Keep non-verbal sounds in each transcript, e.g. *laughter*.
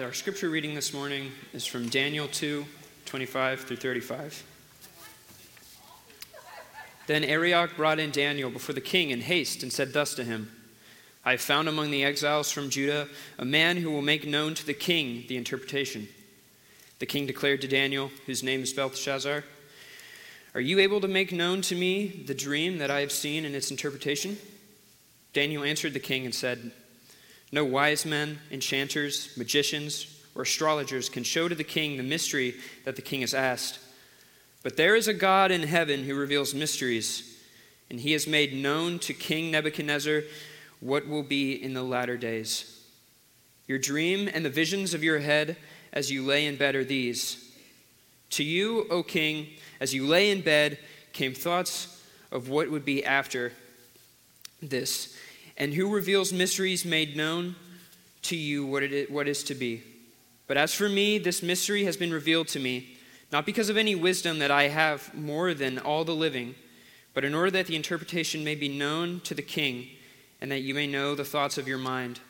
our scripture reading this morning is from Daniel 2 25 through 35. Then Arioch brought in Daniel before the king in haste and said thus to him I have found among the exiles from Judah a man who will make known to the king the interpretation. The king declared to Daniel, whose name is Belteshazzar, Are you able to make known to me the dream that I have seen and its interpretation? Daniel answered the king and said, No wise men, enchanters, magicians, or astrologers can show to the king the mystery that the king has asked. But there is a God in heaven who reveals mysteries, and he has made known to King Nebuchadnezzar what will be in the latter days. Your dream and the visions of your head as you lay in bed are these. To you, O king, as you lay in bed, came thoughts of what would be after this, and who reveals mysteries made known to you what, it is, what is to be. But as for me, this mystery has been revealed to me, not because of any wisdom that I have more than all the living, but in order that the interpretation may be known to the king, and that you may know the thoughts of your mind.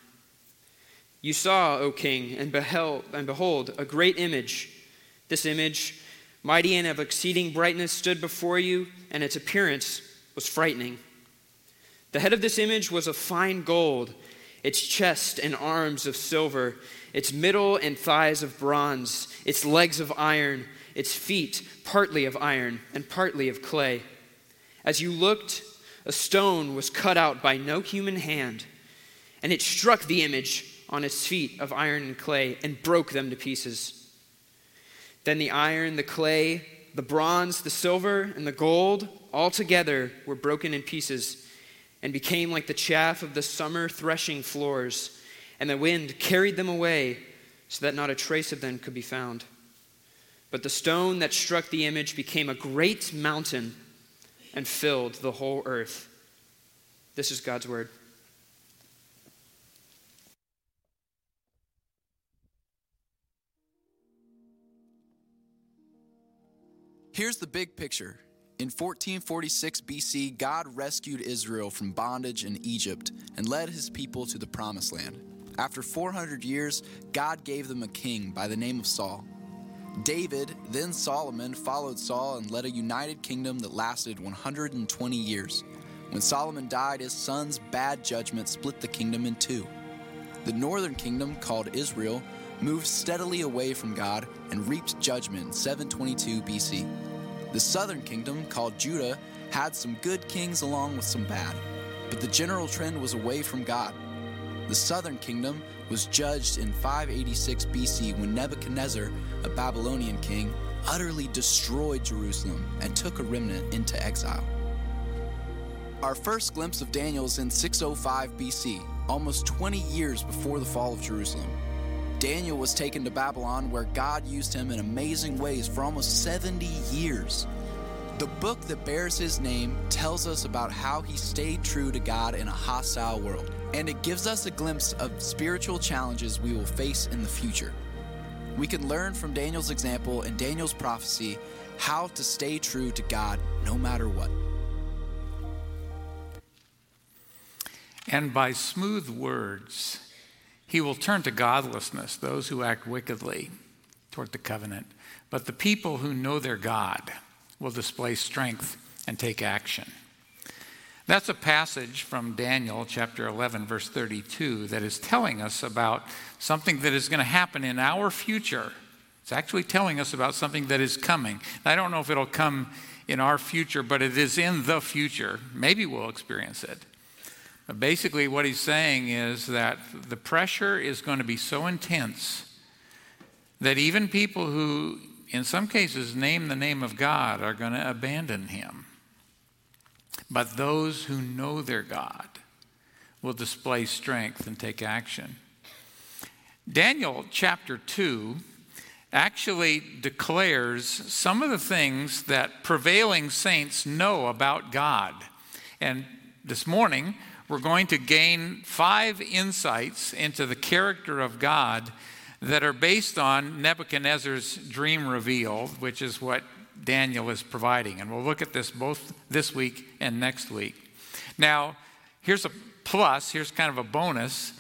You saw, O king, and beheld, and behold, a great image. This image, mighty and of exceeding brightness, stood before you, and its appearance was frightening. The head of this image was of fine gold, its chest and arms of silver, its middle and thighs of bronze, its legs of iron, its feet partly of iron and partly of clay. As you looked, a stone was cut out by no human hand, and it struck the image on its feet of iron and clay and broke them to pieces. Then the iron, the clay, the bronze, the silver, and the gold all together were broken in pieces and became like the chaff of the summer threshing floors, and the wind carried them away so that not a trace of them could be found. But the stone that struck the image became a great mountain and filled the whole earth. This is God's word. Here's the big picture. In 1446 BC, God rescued Israel from bondage in Egypt and led his people to the Promised Land. After 400 years, God gave them a king by the name of Saul. David, then Solomon, followed Saul and led a united kingdom that lasted 120 years. When Solomon died, his son's bad judgment split the kingdom in two. The northern kingdom, called Israel, moved steadily away from God and reaped judgment in 722 BC. The southern kingdom, called Judah, had some good kings along with some bad, but the general trend was away from God. The southern kingdom was judged in 586 BC when Nebuchadnezzar, a Babylonian king, utterly destroyed Jerusalem and took a remnant into exile. Our first glimpse of Daniel is in 605 BC, almost 20 years before the fall of Jerusalem. Daniel was taken to Babylon where God used him in amazing ways for almost 70 years. The book that bears his name tells us about how he stayed true to God in a hostile world, and it gives us a glimpse of spiritual challenges we will face in the future. We can learn from Daniel's example and Daniel's prophecy how to stay true to God no matter what. And by smooth words, he will turn to godlessness, those who act wickedly toward the covenant. But the people who know their God will display strength and take action. That's a passage from Daniel chapter 11, verse 32, that is telling us about something that is going to happen in our future. It's actually telling us about something that is coming. I don't know if it'll come in our future, but it is in the future. Maybe we'll experience it. Basically, what he's saying is that the pressure is going to be so intense that even people who, in some cases, name the name of God are going to abandon him. But those who know their God will display strength and take action. Daniel chapter 2 actually declares some of the things that prevailing saints know about God. And this morning, we're going to gain five insights into the character of God that are based on Nebuchadnezzar's dream revealed, which is what Daniel is providing. And we'll look at this both this week and next week. Now, here's a plus, here's kind of a bonus.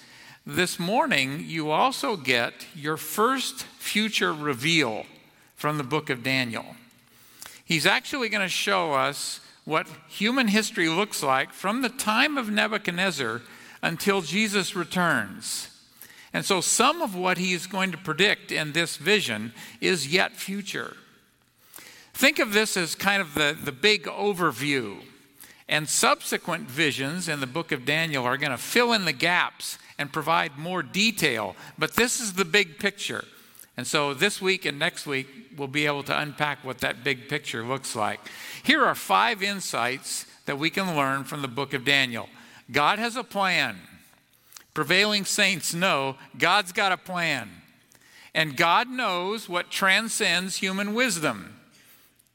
this morning you also get your first future reveal from the book of Daniel. He's actually going to show us what human history looks like from the time of Nebuchadnezzar until Jesus returns. And so, some of what he's going to predict in this vision is yet future. Think of this as kind of the, the big overview. And subsequent visions in the book of Daniel are going to fill in the gaps and provide more detail. But this is the big picture. And so this week and next week, we'll be able to unpack what that big picture looks like. Here are five insights that we can learn from the book of Daniel God has a plan. Prevailing saints know God's got a plan. And God knows what transcends human wisdom.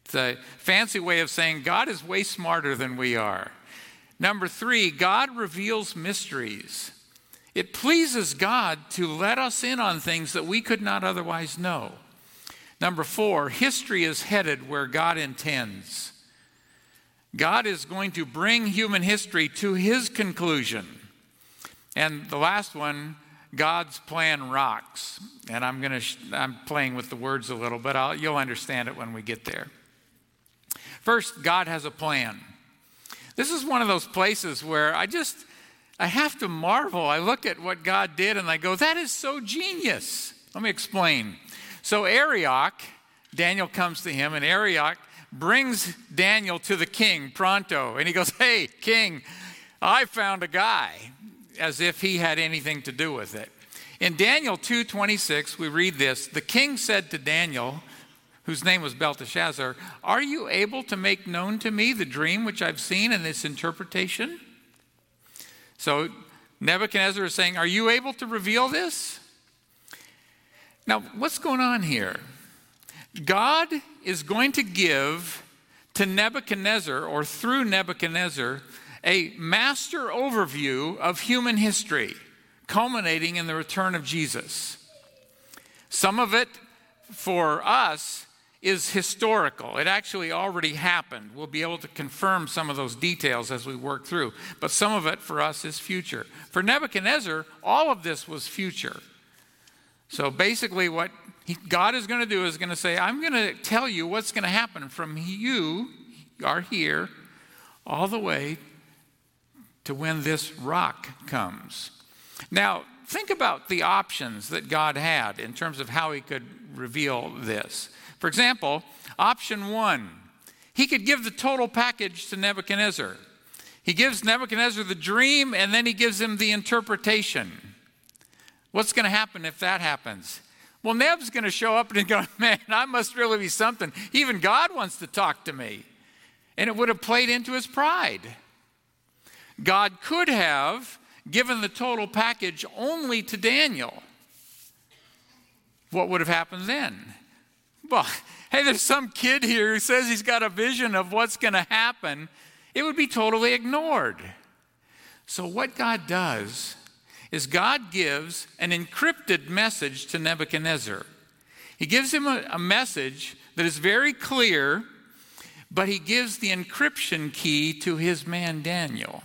It's a fancy way of saying God is way smarter than we are. Number three, God reveals mysteries. It pleases God to let us in on things that we could not otherwise know. Number four, history is headed where God intends. God is going to bring human history to his conclusion. And the last one, God's plan rocks. And I'm going to sh- I'm playing with the words a little, but I'll, you'll understand it when we get there. First, God has a plan. This is one of those places where I just I have to marvel. I look at what God did and I go, that is so genius. Let me explain. So Arioch, Daniel comes to him, and Arioch brings Daniel to the king pronto. And he goes, Hey, king, I found a guy as if he had anything to do with it. In Daniel 2:26 we read this, the king said to Daniel, whose name was Belteshazzar, "Are you able to make known to me the dream which I've seen and its interpretation?" So Nebuchadnezzar is saying, "Are you able to reveal this?" Now, what's going on here? God is going to give to Nebuchadnezzar or through Nebuchadnezzar a master overview of human history, culminating in the return of Jesus. Some of it for us is historical. It actually already happened. We'll be able to confirm some of those details as we work through. But some of it for us is future. For Nebuchadnezzar, all of this was future. So basically, what he, God is going to do is going to say, I'm going to tell you what's going to happen from you are here all the way to when this rock comes. Now, think about the options that God had in terms of how he could reveal this. For example, option one, he could give the total package to Nebuchadnezzar. He gives Nebuchadnezzar the dream and then he gives him the interpretation. What's going to happen if that happens? Well, Neb's going to show up and *laughs* go, man, I must really be something. Even God wants to talk to me. And it would have played into his pride. God could have given the total package only to Daniel. What would have happened then? Well, hey, there's some kid here who says he's got a vision of what's going to happen. It would be totally ignored. So, what God does is God gives an encrypted message to Nebuchadnezzar. He gives him a, a message that is very clear, but he gives the encryption key to his man Daniel.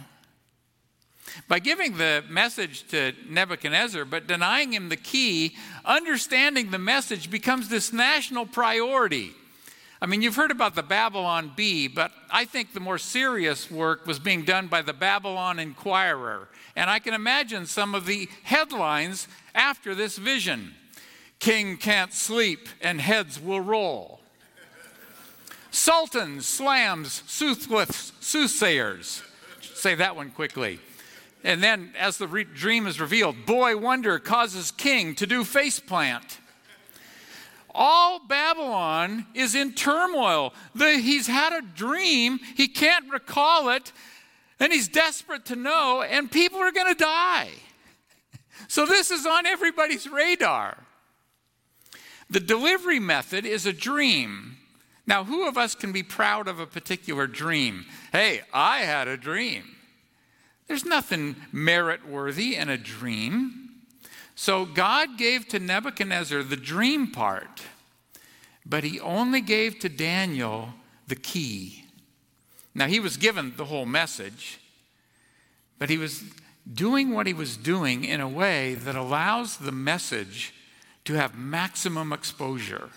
By giving the message to Nebuchadnezzar, but denying him the key, understanding the message becomes this national priority. I mean, you've heard about the Babylon Bee, but I think the more serious work was being done by the Babylon Inquirer. And I can imagine some of the headlines after this vision King can't sleep and heads will roll. Sultan slams soothsayers. Say that one quickly. And then, as the re- dream is revealed, boy wonder causes king to do faceplant. All Babylon is in turmoil. The, he's had a dream, he can't recall it, and he's desperate to know, and people are going to die. So, this is on everybody's radar. The delivery method is a dream. Now, who of us can be proud of a particular dream? Hey, I had a dream. There's nothing merit worthy in a dream. So God gave to Nebuchadnezzar the dream part, but he only gave to Daniel the key. Now, he was given the whole message, but he was doing what he was doing in a way that allows the message to have maximum exposure.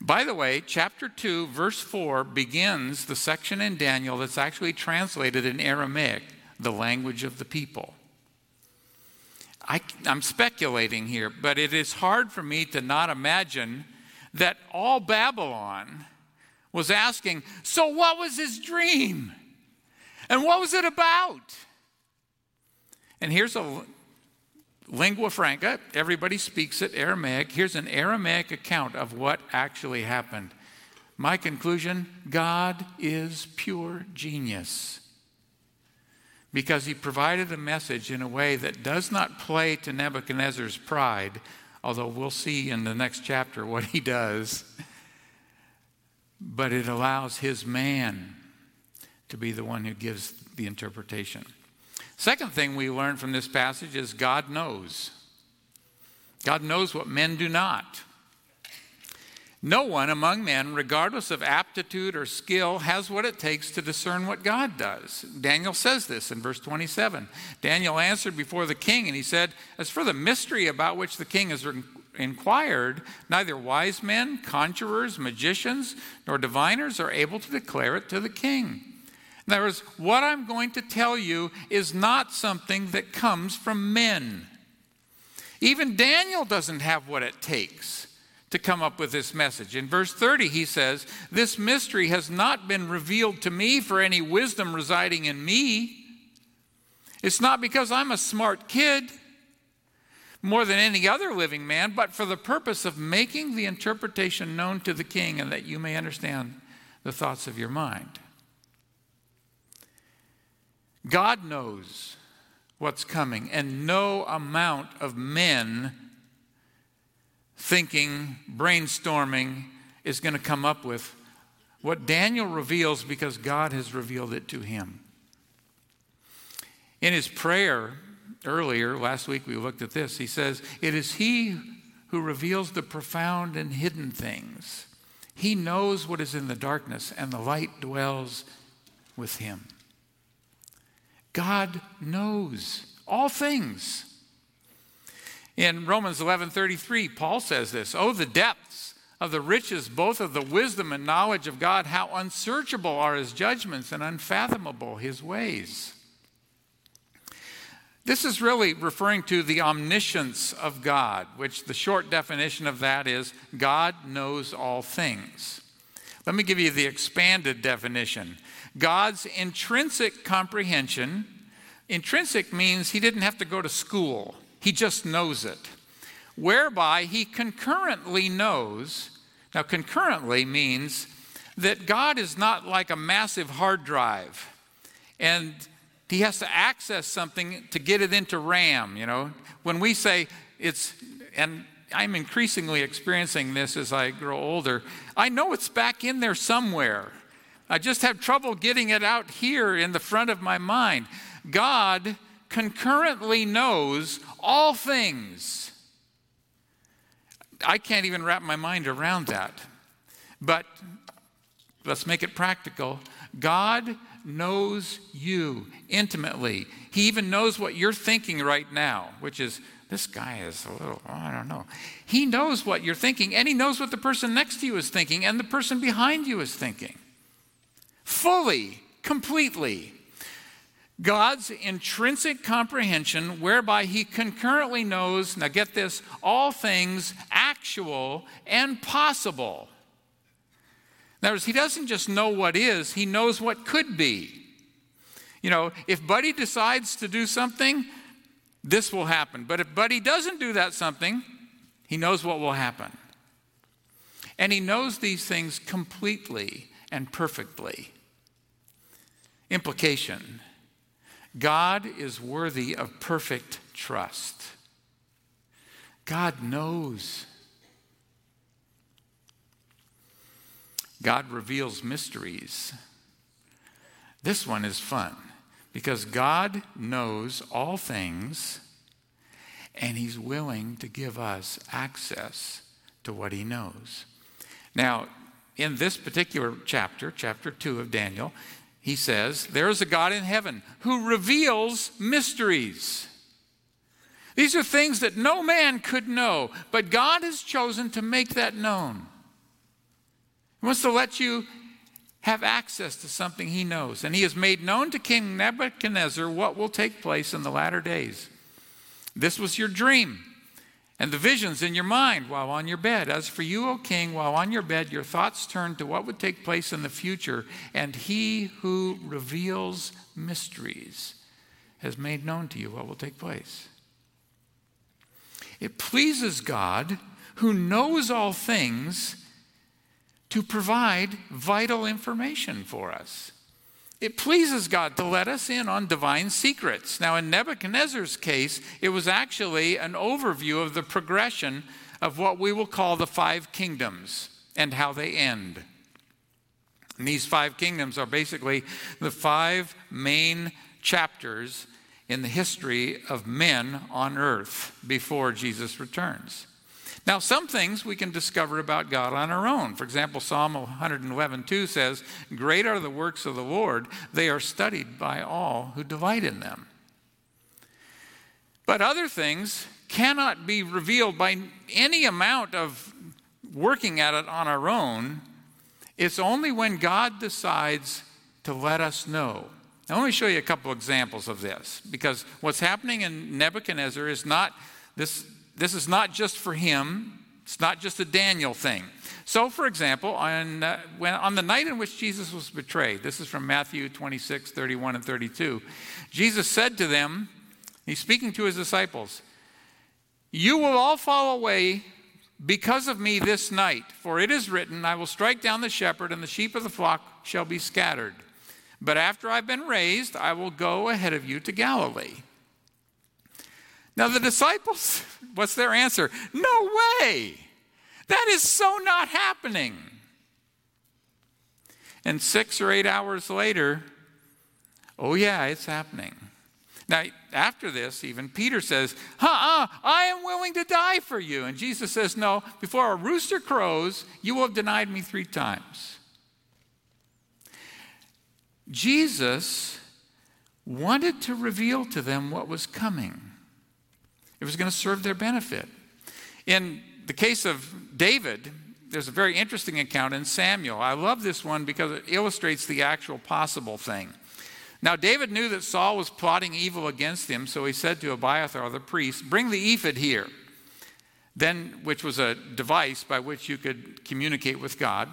By the way, chapter 2, verse 4 begins the section in Daniel that's actually translated in Aramaic, the language of the people. I, am speculating here, but it is hard for me to not imagine that all Babylon was asking, So what was his dream? And what was it about? And here's a lingua franca, everybody speaks it, Aramaic. Here's an Aramaic account of what actually happened. My conclusion God is pure genius because he provided a message in a way that does not play to Nebuchadnezzar's pride, although we'll see in the next chapter what he does, but it allows his man to be the one who gives the interpretation. Second thing we learn from this passage is God knows. God knows what men do not. No one among men, regardless of aptitude or skill, has what it takes to discern what God does. Daniel says this in verse 27. Daniel answered before the king, and he said, As for the mystery about which the king has inquired, neither wise men, conjurers, magicians, nor diviners are able to declare it to the king. In other words, what I'm going to tell you is not something that comes from men. Even Daniel doesn't have what it takes to come up with this message. In verse 30, he says, This mystery has not been revealed to me for any wisdom residing in me. It's not because I'm a smart kid more than any other living man, but for the purpose of making the interpretation known to the king and that you may understand the thoughts of your mind. God knows what's coming, and no amount of men thinking, brainstorming is going to come up with what Daniel reveals because God has revealed it to him. In his prayer earlier, last week we looked at this, he says, It is he who reveals the profound and hidden things. He knows what is in the darkness, and the light dwells with him. God knows all things. In Romans 11:33, Paul says this, "Oh the depths of the riches both of the wisdom and knowledge of God, how unsearchable are his judgments and unfathomable his ways." This is really referring to the omniscience of God, which the short definition of that is God knows all things. Let me give you the expanded definition. God's intrinsic comprehension, intrinsic means he didn't have to go to school. He just knows it. Whereby he concurrently knows. Now, concurrently means that God is not like a massive hard drive and he has to access something to get it into RAM, you know. When we say it's, and I'm increasingly experiencing this as I grow older, I know it's back in there somewhere. I just have trouble getting it out here in the front of my mind. God concurrently knows all things. I can't even wrap my mind around that. But let's make it practical. God knows you intimately. He even knows what you're thinking right now, which is, this guy is a little, oh, I don't know. He knows what you're thinking, and he knows what the person next to you is thinking, and the person behind you is thinking. Fully, completely. God's intrinsic comprehension, whereby he concurrently knows, now get this, all things actual and possible. In other words, he doesn't just know what is, he knows what could be. You know, if Buddy decides to do something, this will happen. But if Buddy doesn't do that something, he knows what will happen. And he knows these things completely and perfectly. Implication God is worthy of perfect trust. God knows. God reveals mysteries. This one is fun because God knows all things and He's willing to give us access to what He knows. Now, in this particular chapter, chapter 2 of Daniel, he says, there is a God in heaven who reveals mysteries. These are things that no man could know, but God has chosen to make that known. He wants to let you have access to something he knows. And he has made known to King Nebuchadnezzar what will take place in the latter days. This was your dream and the visions in your mind while on your bed. As for you, O king, while on your bed, your thoughts turn to what would take place in the future, and he who reveals mysteries has made known to you what will take place. It pleases God, who knows all things, to provide vital information for us. It pleases God to let us in on divine secrets. Now, in Nebuchadnezzar's case, it was actually an overview of the progression of what we will call the five kingdoms and how they end. And these five kingdoms are basically the five main chapters in the history of men on earth before Jesus returns. Now, some things we can discover about God on our own. For example, Psalm 111:2 says, "Great are the works of the Lord; they are studied by all who delight in them." But other things cannot be revealed by any amount of working at it on our own. It's only when God decides to let us know. Now, let me show you a couple examples of this, because what's happening in Nebuchadnezzar is not this this is not just for him, it's not just a Daniel thing. So, for example, on, uh, when, on the night in which Jesus was betrayed, this is from Matthew 26, 31, and 32, Jesus said to them, He's speaking to his disciples, You will all fall away because of me this night, for it is written, I will strike down the shepherd, and the sheep of the flock shall be scattered. But after I've been raised, I will go ahead of you to Galilee. Now, the disciples, *laughs* what's their answer? No way! That is so not happening. And six or eight hours later, oh, yeah, it's happening. Now, after this, even Peter says, uh uh, I am willing to die for you. And Jesus says, No, before a rooster crows, you will have denied me three times. Jesus wanted to reveal to them what was coming. It was going to serve their benefit. In the case of David, there's a very interesting account in Samuel. I love this one because it illustrates the actual possible thing. Now, David knew that Saul was plotting evil against him, so he said to Abiathar the priest, Bring the ephod here. Then, which was a device by which you could communicate with God.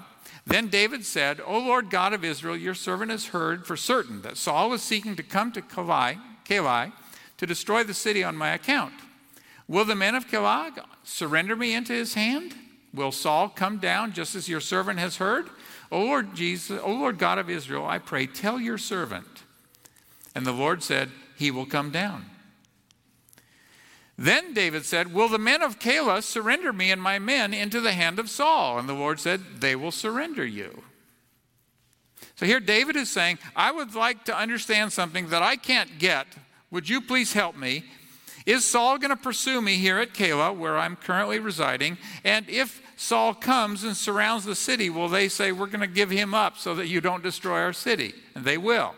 Then David said, O Lord God of Israel, your servant has heard for certain that Saul is seeking to come to Keilah to destroy the city on my account. Will the men of Keilah surrender me into his hand? Will Saul come down just as your servant has heard? O Lord Jesus, O Lord God of Israel, I pray, tell your servant. And the Lord said, He will come down. Then David said, Will the men of Keilah surrender me and my men into the hand of Saul? And the Lord said, They will surrender you. So here David is saying, I would like to understand something that I can't get. Would you please help me? Is Saul going to pursue me here at Keilah, where I'm currently residing? And if Saul comes and surrounds the city, will they say, We're going to give him up so that you don't destroy our city? And they will.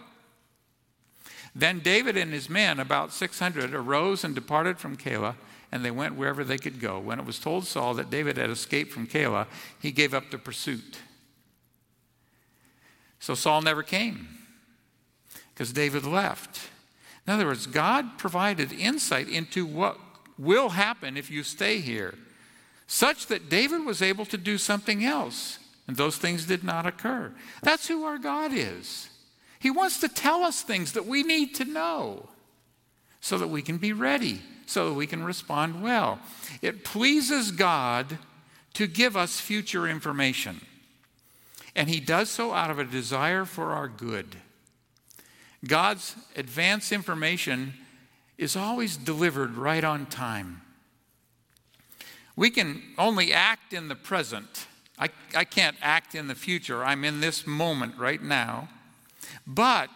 Then David and his men, about 600, arose and departed from Keilah, and they went wherever they could go. When it was told Saul that David had escaped from Keilah, he gave up the pursuit. So Saul never came because David left. In other words, God provided insight into what will happen if you stay here, such that David was able to do something else, and those things did not occur. That's who our God is. He wants to tell us things that we need to know so that we can be ready, so that we can respond well. It pleases God to give us future information, and He does so out of a desire for our good. God's advance information is always delivered right on time. We can only act in the present. I, I can't act in the future. I'm in this moment right now. But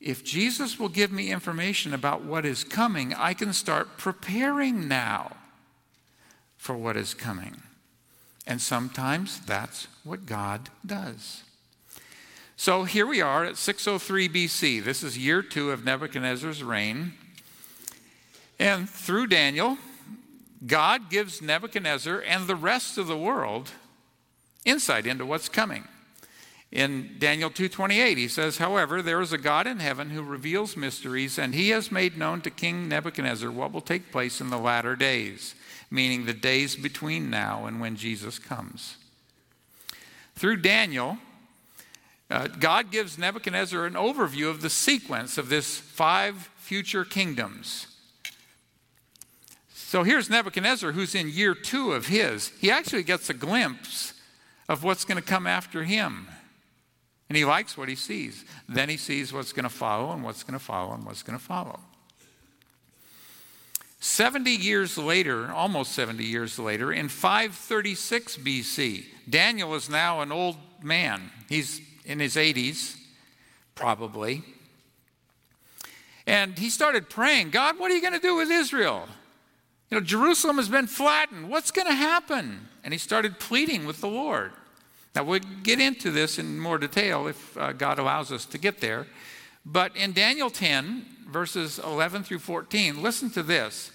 if Jesus will give me information about what is coming, I can start preparing now for what is coming. And sometimes that's what God does. So here we are at 603 BC. This is year two of Nebuchadnezzar's reign. And through Daniel, God gives Nebuchadnezzar and the rest of the world insight into what's coming. In Daniel 2:28 he says, "However, there is a God in heaven who reveals mysteries, and he has made known to King Nebuchadnezzar what will take place in the latter days, meaning the days between now and when Jesus comes." Through Daniel, uh, God gives Nebuchadnezzar an overview of the sequence of this five future kingdoms. So here's Nebuchadnezzar, who's in year two of his. He actually gets a glimpse of what's going to come after him. And he likes what he sees. Then he sees what's going to follow, and what's going to follow, and what's going to follow. 70 years later, almost 70 years later, in 536 BC, Daniel is now an old man. He's in his 80s, probably. And he started praying, God, what are you going to do with Israel? You know, Jerusalem has been flattened. What's going to happen? And he started pleading with the Lord. Now, we'll get into this in more detail if uh, God allows us to get there. But in Daniel 10, verses 11 through 14, listen to this.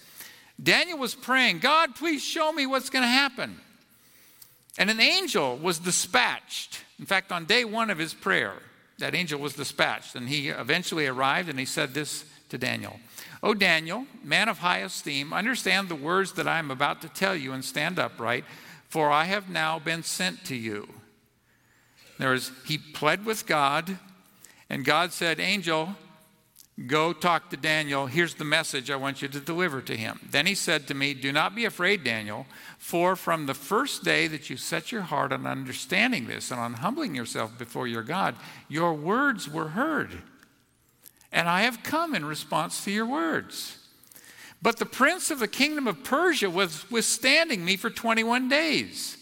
Daniel was praying, God, please show me what's going to happen. And an angel was dispatched in fact, on day one of his prayer, that angel was dispatched, and he eventually arrived and he said this to Daniel O Daniel, man of high esteem, understand the words that I am about to tell you and stand upright, for I have now been sent to you. There was, he pled with God, and God said, Angel, Go talk to Daniel. Here's the message I want you to deliver to him. Then he said to me, Do not be afraid, Daniel, for from the first day that you set your heart on understanding this and on humbling yourself before your God, your words were heard. And I have come in response to your words. But the prince of the kingdom of Persia was withstanding me for 21 days.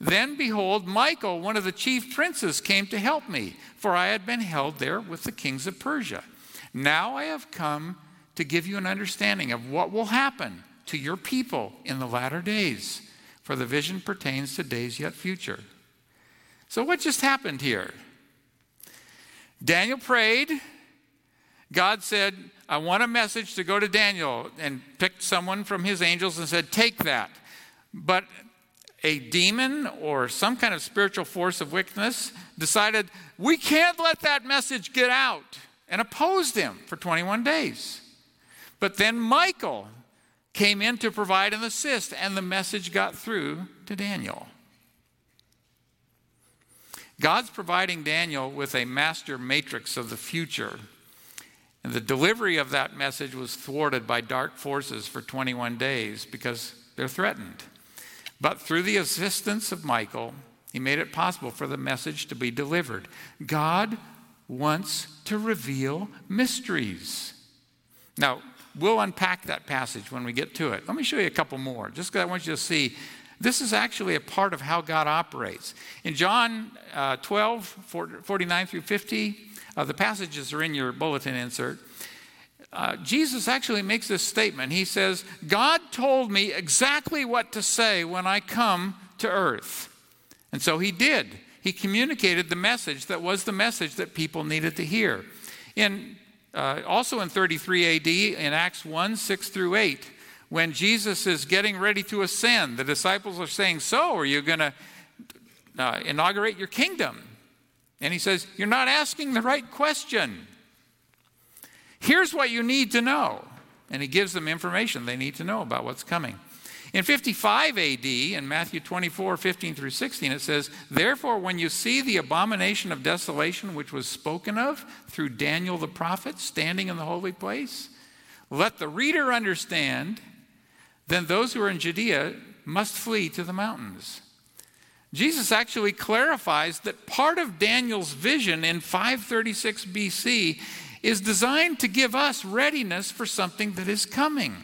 Then, behold, Michael, one of the chief princes, came to help me, for I had been held there with the kings of Persia. Now I have come to give you an understanding of what will happen to your people in the latter days, for the vision pertains to days yet future. So, what just happened here? Daniel prayed. God said, I want a message to go to Daniel, and picked someone from his angels and said, Take that. But a demon or some kind of spiritual force of wickedness decided, We can't let that message get out and opposed him for 21 days. But then Michael came in to provide an assist, and the message got through to Daniel. God's providing Daniel with a master matrix of the future. And the delivery of that message was thwarted by dark forces for 21 days because they're threatened. But through the assistance of Michael, he made it possible for the message to be delivered. God wants to reveal mysteries. Now, we'll unpack that passage when we get to it. Let me show you a couple more, just because I want you to see this is actually a part of how God operates. In John uh, 12, 49 through 50, uh, the passages are in your bulletin insert. Uh, Jesus actually makes this statement. He says, God told me exactly what to say when I come to earth. And so he did he communicated the message that was the message that people needed to hear. In, uh, also in 33 AD, in Acts 1 6 through 8, when Jesus is getting ready to ascend, the disciples are saying, So, are you going to uh, inaugurate your kingdom? And he says, You're not asking the right question. Here's what you need to know. And he gives them information they need to know about what's coming. In 55 AD, in Matthew 24, 15 through 16, it says, Therefore, when you see the abomination of desolation which was spoken of through Daniel the prophet standing in the holy place, let the reader understand, then those who are in Judea must flee to the mountains. Jesus actually clarifies that part of Daniel's vision in 536 BC is designed to give us readiness for something that is coming.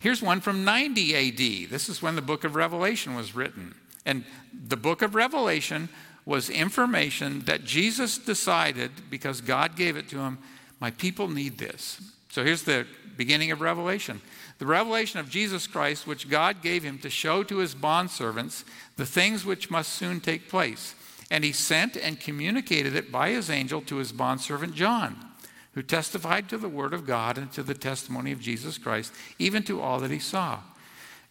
Here's one from 90 AD. This is when the book of Revelation was written. And the book of Revelation was information that Jesus decided, because God gave it to him, my people need this. So here's the beginning of Revelation. The revelation of Jesus Christ, which God gave him to show to his bondservants the things which must soon take place. And he sent and communicated it by his angel to his bondservant John, who testified to the word of God and to the testimony of Jesus Christ, even to all that he saw.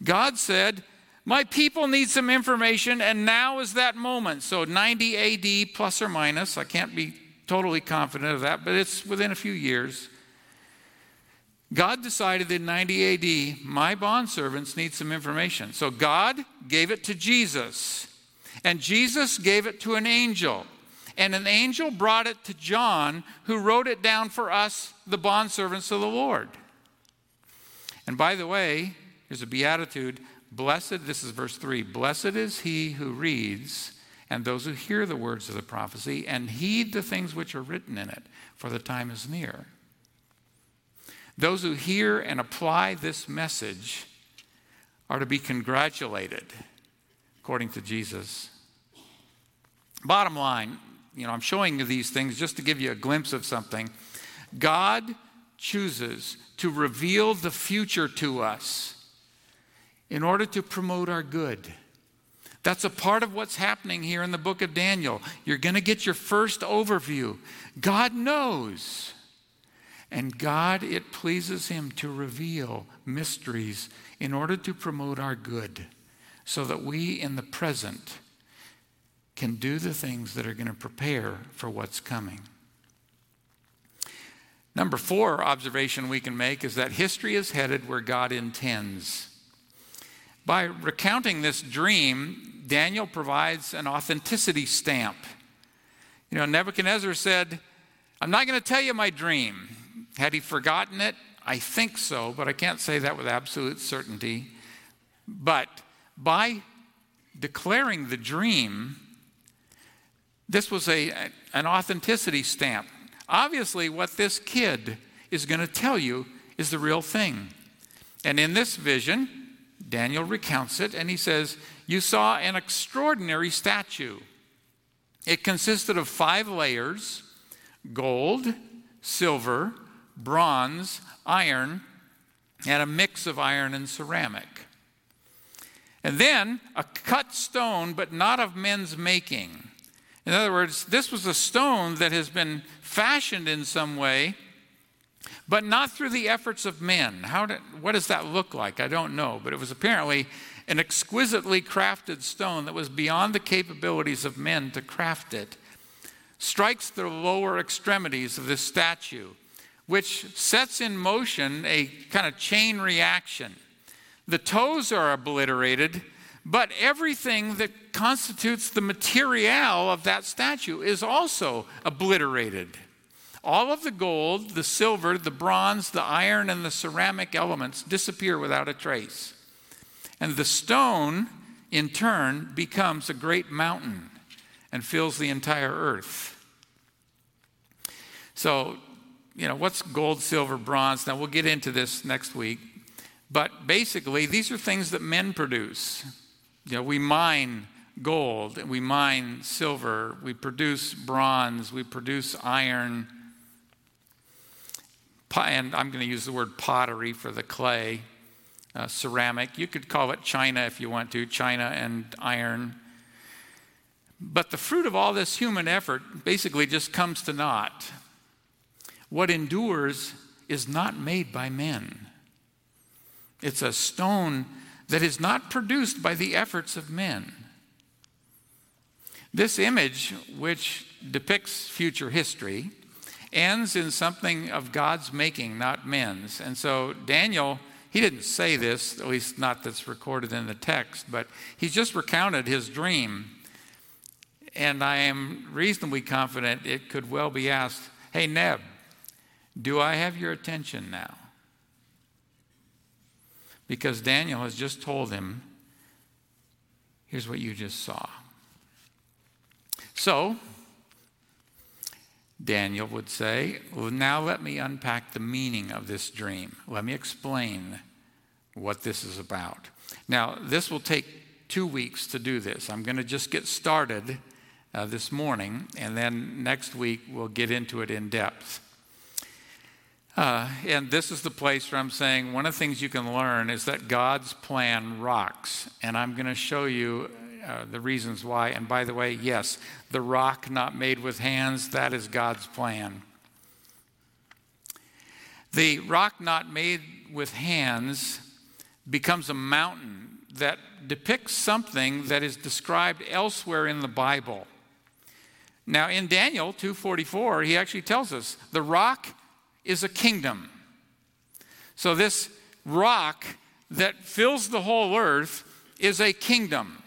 God said, My people need some information, and now is that moment. So 90 AD plus or minus. I can't be totally confident of that, but it's within a few years. God decided in 90 AD, my bondservants need some information. So God gave it to Jesus, and Jesus gave it to an angel. And an angel brought it to John, who wrote it down for us, the bondservants of the Lord. And by the way, here's a beatitude Blessed, this is verse 3 Blessed is he who reads and those who hear the words of the prophecy and heed the things which are written in it, for the time is near. Those who hear and apply this message are to be congratulated, according to Jesus. Bottom line, you know, I'm showing you these things just to give you a glimpse of something. God chooses to reveal the future to us in order to promote our good. That's a part of what's happening here in the book of Daniel. You're going to get your first overview. God knows. And God, it pleases Him to reveal mysteries in order to promote our good, so that we in the present can do the things that are going to prepare for what's coming. Number four observation we can make is that history is headed where God intends. By recounting this dream, Daniel provides an authenticity stamp. You know, Nebuchadnezzar said, I'm not going to tell you my dream. Had he forgotten it? I think so, but I can't say that with absolute certainty. But by declaring the dream, this was a, an authenticity stamp. Obviously, what this kid is going to tell you is the real thing. And in this vision, Daniel recounts it and he says, You saw an extraordinary statue. It consisted of five layers gold, silver, bronze, iron, and a mix of iron and ceramic. And then a cut stone, but not of men's making. In other words, this was a stone that has been fashioned in some way, but not through the efforts of men. How did, what does that look like? I don't know, but it was apparently an exquisitely crafted stone that was beyond the capabilities of men to craft it. Strikes the lower extremities of this statue which sets in motion a kind of chain reaction. The toes are obliterated, but everything that constitutes the material of that statue is also obliterated. All of the gold, the silver, the bronze, the iron, and the ceramic elements disappear without a trace. And the stone, in turn, becomes a great mountain and fills the entire earth. So, you know, what's gold, silver, bronze? Now, we'll get into this next week. But basically, these are things that men produce. You know, we mine gold, we mine silver, we produce bronze, we produce iron. And I'm going to use the word pottery for the clay, uh, ceramic. You could call it china if you want to, china and iron. But the fruit of all this human effort basically just comes to naught. What endures is not made by men. It's a stone that is not produced by the efforts of men. This image, which depicts future history, ends in something of God's making, not men's. And so Daniel, he didn't say this, at least not that's recorded in the text, but he's just recounted his dream. And I am reasonably confident it could well be asked, Hey, Neb, do I have your attention now? Because Daniel has just told him, here's what you just saw. So, Daniel would say, well, now let me unpack the meaning of this dream. Let me explain what this is about. Now, this will take two weeks to do this. I'm going to just get started uh, this morning, and then next week we'll get into it in depth. Uh, and this is the place where I'm saying one of the things you can learn is that God's plan rocks. And I'm going to show you uh, the reasons why. And by the way, yes, the rock not made with hands, that is God's plan. The rock not made with hands becomes a mountain that depicts something that is described elsewhere in the Bible. Now in Daniel 2:44 he actually tells us the rock is a kingdom. So this rock that fills the whole earth is a kingdom.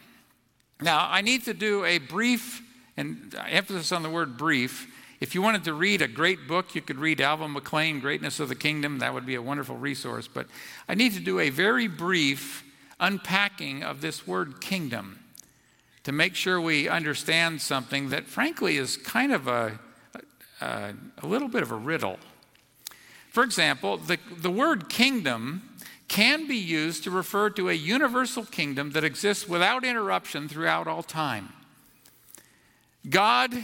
Now, I need to do a brief, and emphasis on the word brief. If you wanted to read a great book, you could read Alvin McClain, Greatness of the Kingdom. That would be a wonderful resource. But I need to do a very brief unpacking of this word kingdom to make sure we understand something that, frankly, is kind of a, a, a little bit of a riddle. For example, the, the word kingdom can be used to refer to a universal kingdom that exists without interruption throughout all time. God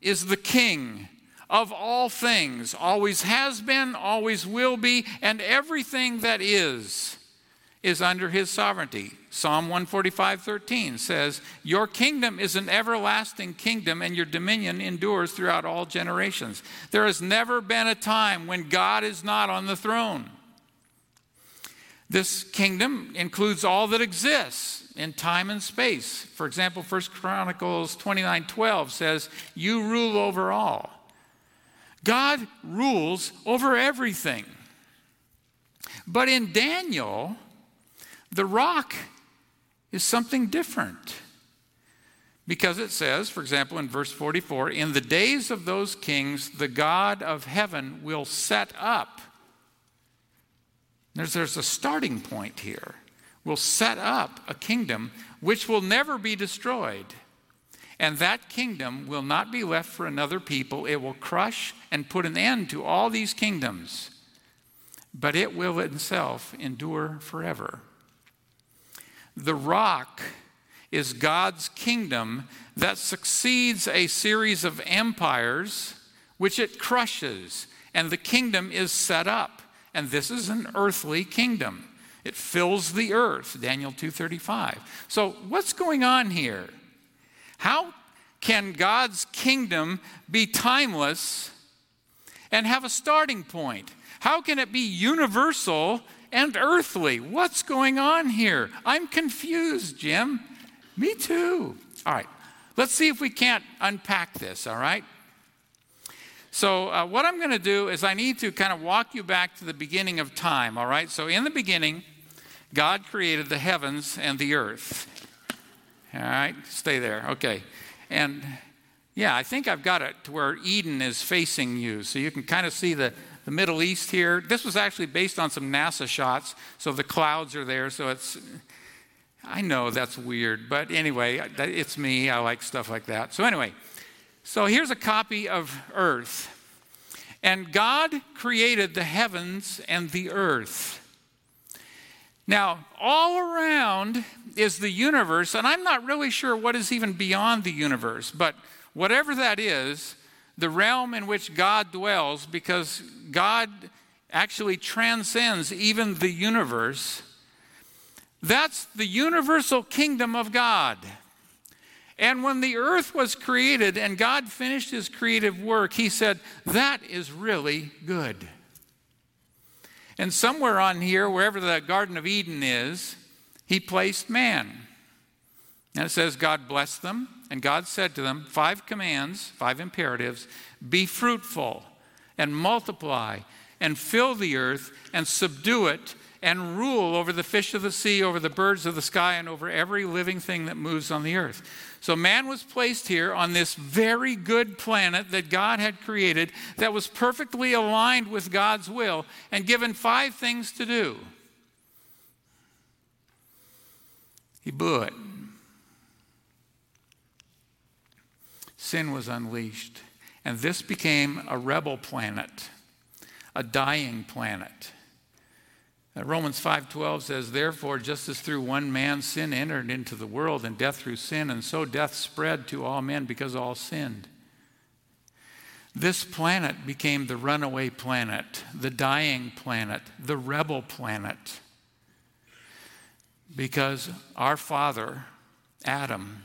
is the king of all things, always has been, always will be, and everything that is is under his sovereignty. Psalm 145:13 says, "Your kingdom is an everlasting kingdom and your dominion endures throughout all generations." There has never been a time when God is not on the throne. This kingdom includes all that exists in time and space. For example, 1 Chronicles 29:12 says, "You rule over all." God rules over everything. But in Daniel, the rock is something different. Because it says, for example, in verse 44, in the days of those kings, the God of heaven will set up there's, there's a starting point here. We'll set up a kingdom which will never be destroyed. And that kingdom will not be left for another people. It will crush and put an end to all these kingdoms, but it will itself endure forever. The rock is God's kingdom that succeeds a series of empires which it crushes, and the kingdom is set up and this is an earthly kingdom. It fills the earth, Daniel 2:35. So what's going on here? How can God's kingdom be timeless and have a starting point? How can it be universal and earthly? What's going on here? I'm confused, Jim. Me too. All right. Let's see if we can't unpack this, all right? So, uh, what I'm going to do is I need to kind of walk you back to the beginning of time, all right? So, in the beginning, God created the heavens and the earth. All right, stay there. Okay. And yeah, I think I've got it to where Eden is facing you. So you can kind of see the, the Middle East here. This was actually based on some NASA shots. So the clouds are there. So it's, I know that's weird. But anyway, it's me. I like stuff like that. So anyway, so here's a copy of Earth. And God created the heavens and the earth. Now, all around is the universe, and I'm not really sure what is even beyond the universe, but whatever that is, the realm in which God dwells, because God actually transcends even the universe, that's the universal kingdom of God. And when the earth was created and God finished his creative work, he said, That is really good. And somewhere on here, wherever the Garden of Eden is, he placed man. And it says, God blessed them, and God said to them, Five commands, five imperatives be fruitful and multiply and fill the earth and subdue it and rule over the fish of the sea, over the birds of the sky, and over every living thing that moves on the earth. So man was placed here on this very good planet that God had created that was perfectly aligned with God's will and given five things to do. He blew it. Sin was unleashed. And this became a rebel planet, a dying planet. Romans 5:12 says, "Therefore, just as through one man sin entered into the world, and death through sin, and so death spread to all men because all sinned." This planet became the runaway planet, the dying planet, the rebel planet. Because our Father Adam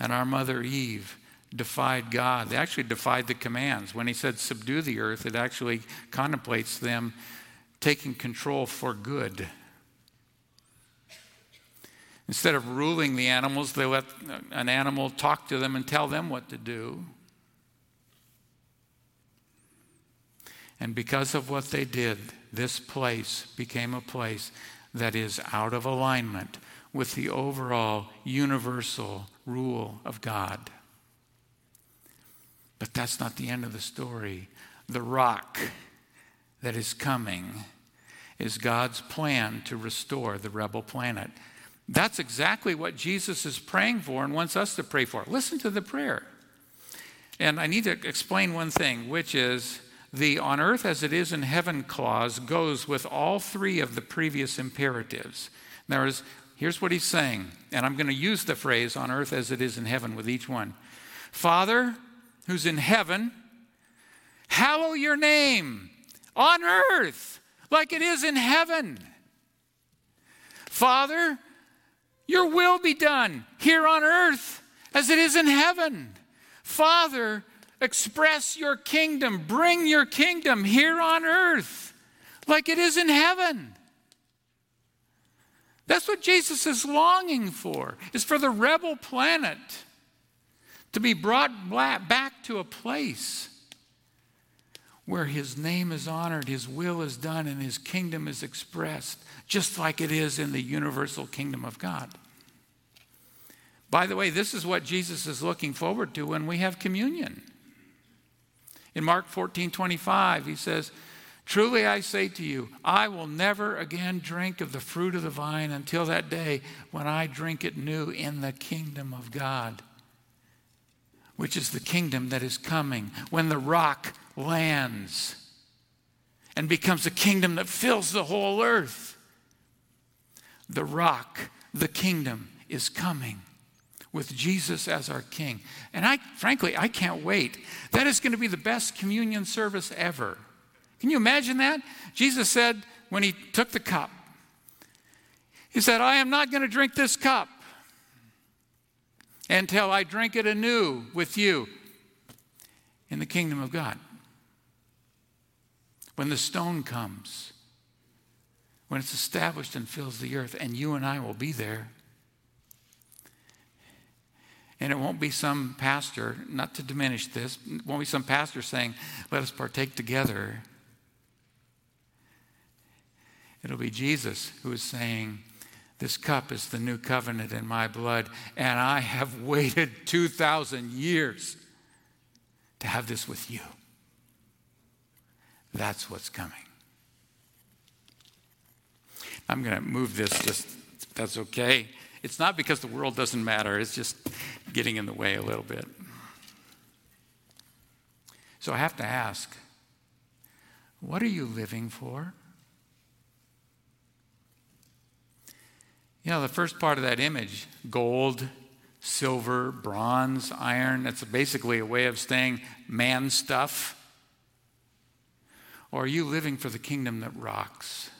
and our mother Eve defied God. They actually defied the commands. When he said subdue the earth, it actually contemplates them taking control for good. Instead of ruling the animals, they let an animal talk to them and tell them what to do. And because of what they did, this place became a place that is out of alignment with the overall universal rule of God. But that's not the end of the story. The rock that is coming is God's plan to restore the rebel planet. That's exactly what Jesus is praying for and wants us to pray for. Listen to the prayer. And I need to explain one thing, which is the on earth as it is in heaven clause goes with all three of the previous imperatives. There is, here's what he's saying, and I'm going to use the phrase on earth as it is in heaven with each one. Father, who's in heaven, hallow your name on earth like it is in heaven. Father, your will be done here on earth as it is in heaven. Father, express your kingdom, bring your kingdom here on earth like it is in heaven. That's what Jesus is longing for, is for the rebel planet to be brought back to a place where his name is honored, his will is done, and his kingdom is expressed, just like it is in the universal kingdom of God. By the way, this is what Jesus is looking forward to when we have communion. In Mark 14 25, he says, Truly I say to you, I will never again drink of the fruit of the vine until that day when I drink it new in the kingdom of God, which is the kingdom that is coming, when the rock lands and becomes a kingdom that fills the whole earth. The rock, the kingdom, is coming with Jesus as our king. And I, frankly, I can't wait. That is going to be the best communion service ever. Can you imagine that? Jesus said when he took the cup, He said, I am not going to drink this cup until I drink it anew with you in the kingdom of God. When the stone comes, when it's established and fills the earth, and you and I will be there. And it won't be some pastor, not to diminish this, won't be some pastor saying, let us partake together. It'll be Jesus who is saying, This cup is the new covenant in my blood, and I have *laughs* waited 2,000 years to have this with you. That's what's coming. I'm going to move this just, that's okay. It's not because the world doesn't matter, it's just getting in the way a little bit. So I have to ask what are you living for? You know, the first part of that image gold, silver, bronze, iron that's basically a way of saying man stuff. Or are you living for the kingdom that rocks?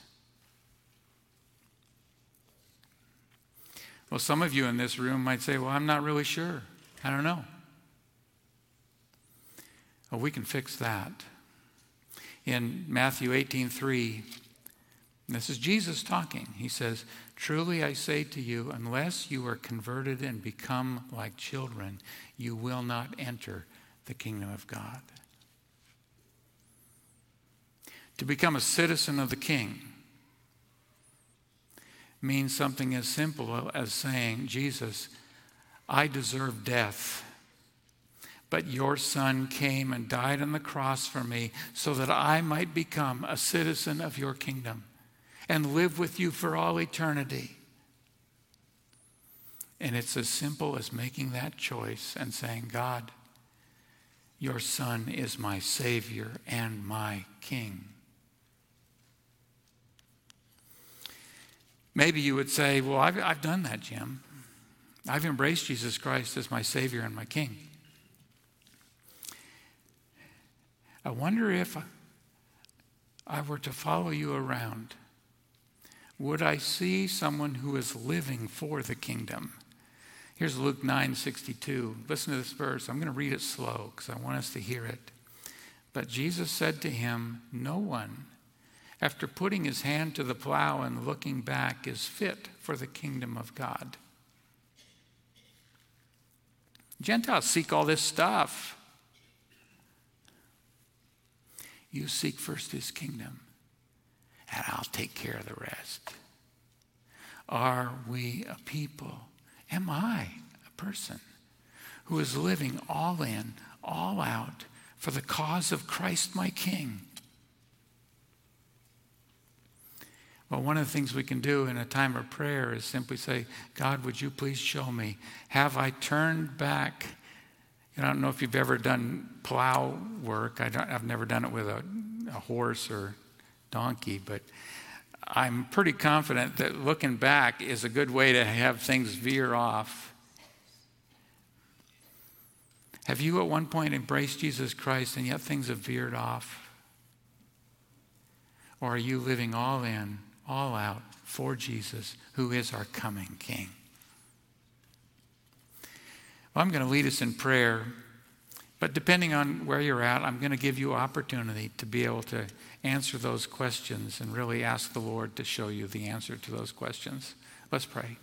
Well, some of you in this room might say, Well, I'm not really sure. I don't know. Well, we can fix that. In Matthew 18 3, this is Jesus talking. He says, Truly I say to you, unless you are converted and become like children, you will not enter the kingdom of God. To become a citizen of the king means something as simple as saying, Jesus, I deserve death, but your son came and died on the cross for me so that I might become a citizen of your kingdom and live with you for all eternity. And it's as simple as making that choice and saying, God, your son is my Savior and my King. Maybe you would say, Well, I've, I've done that, Jim. I've embraced Jesus Christ as my Savior and my King. I wonder if I were to follow you around, would I see someone who is living for the kingdom Here's Luke 9 62. Listen to this verse. I'm going to read it slow because I want us to hear it. But Jesus said to him, No one, after putting his hand to the plow and looking back, is fit for the kingdom of God. Gentiles seek all this stuff. You seek first his kingdom, and I'll take care of the rest. Are we a people? Am I a person who is living all in, all out for the cause of Christ my King? Well, one of the things we can do in a time of prayer is simply say, God, would you please show me? Have I turned back? I don't know if you've ever done plow work. I have never done it with a, a horse or donkey, but I'm pretty confident that looking back is a good way to have things veer off. Have you at one point embraced Jesus Christ and yet things have veered off? Or are you living all in, all out for Jesus, who is our coming King? Well, I'm going to lead us in prayer, but depending on where you're at, I'm going to give you opportunity to be able to answer those questions and really ask the Lord to show you the answer to those questions. Let's pray.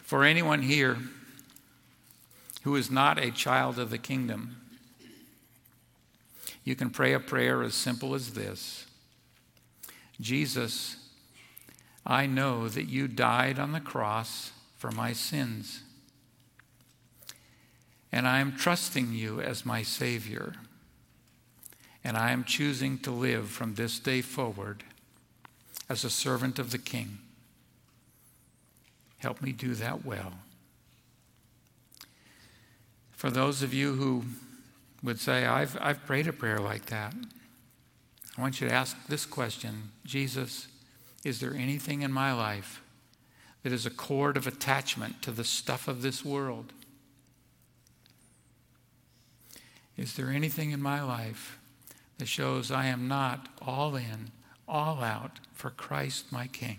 For anyone here who is not a child of the kingdom, you can pray a prayer as simple as this Jesus, I know that you died on the cross for my sins, and I am trusting you as my Savior, and I am choosing to live from this day forward as a servant of the King. Help me do that well. For those of you who would say, I've, I've prayed a prayer like that, I want you to ask this question Jesus, is there anything in my life that is a cord of attachment to the stuff of this world? Is there anything in my life that shows I am not all in, all out for Christ my King?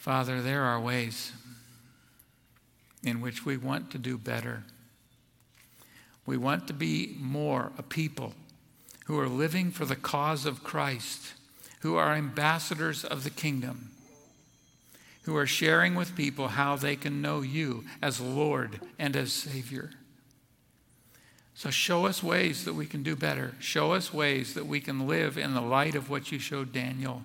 Father, there are ways in which we want to do better. We want to be more a people who are living for the cause of Christ, who are ambassadors of the kingdom, who are sharing with people how they can know you as Lord and as Savior. So show us ways that we can do better. Show us ways that we can live in the light of what you showed Daniel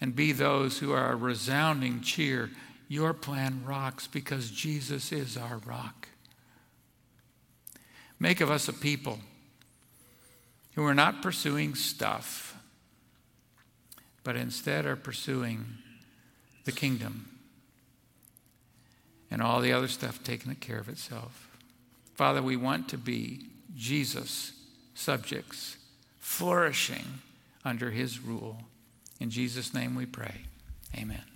and be those who are a resounding cheer. Your plan rocks because Jesus is our rock. Make of us a people who are not pursuing stuff, but instead are pursuing the kingdom and all the other stuff taking care of itself. Father, we want to be Jesus subjects, flourishing under his rule. In Jesus' name we pray. Amen.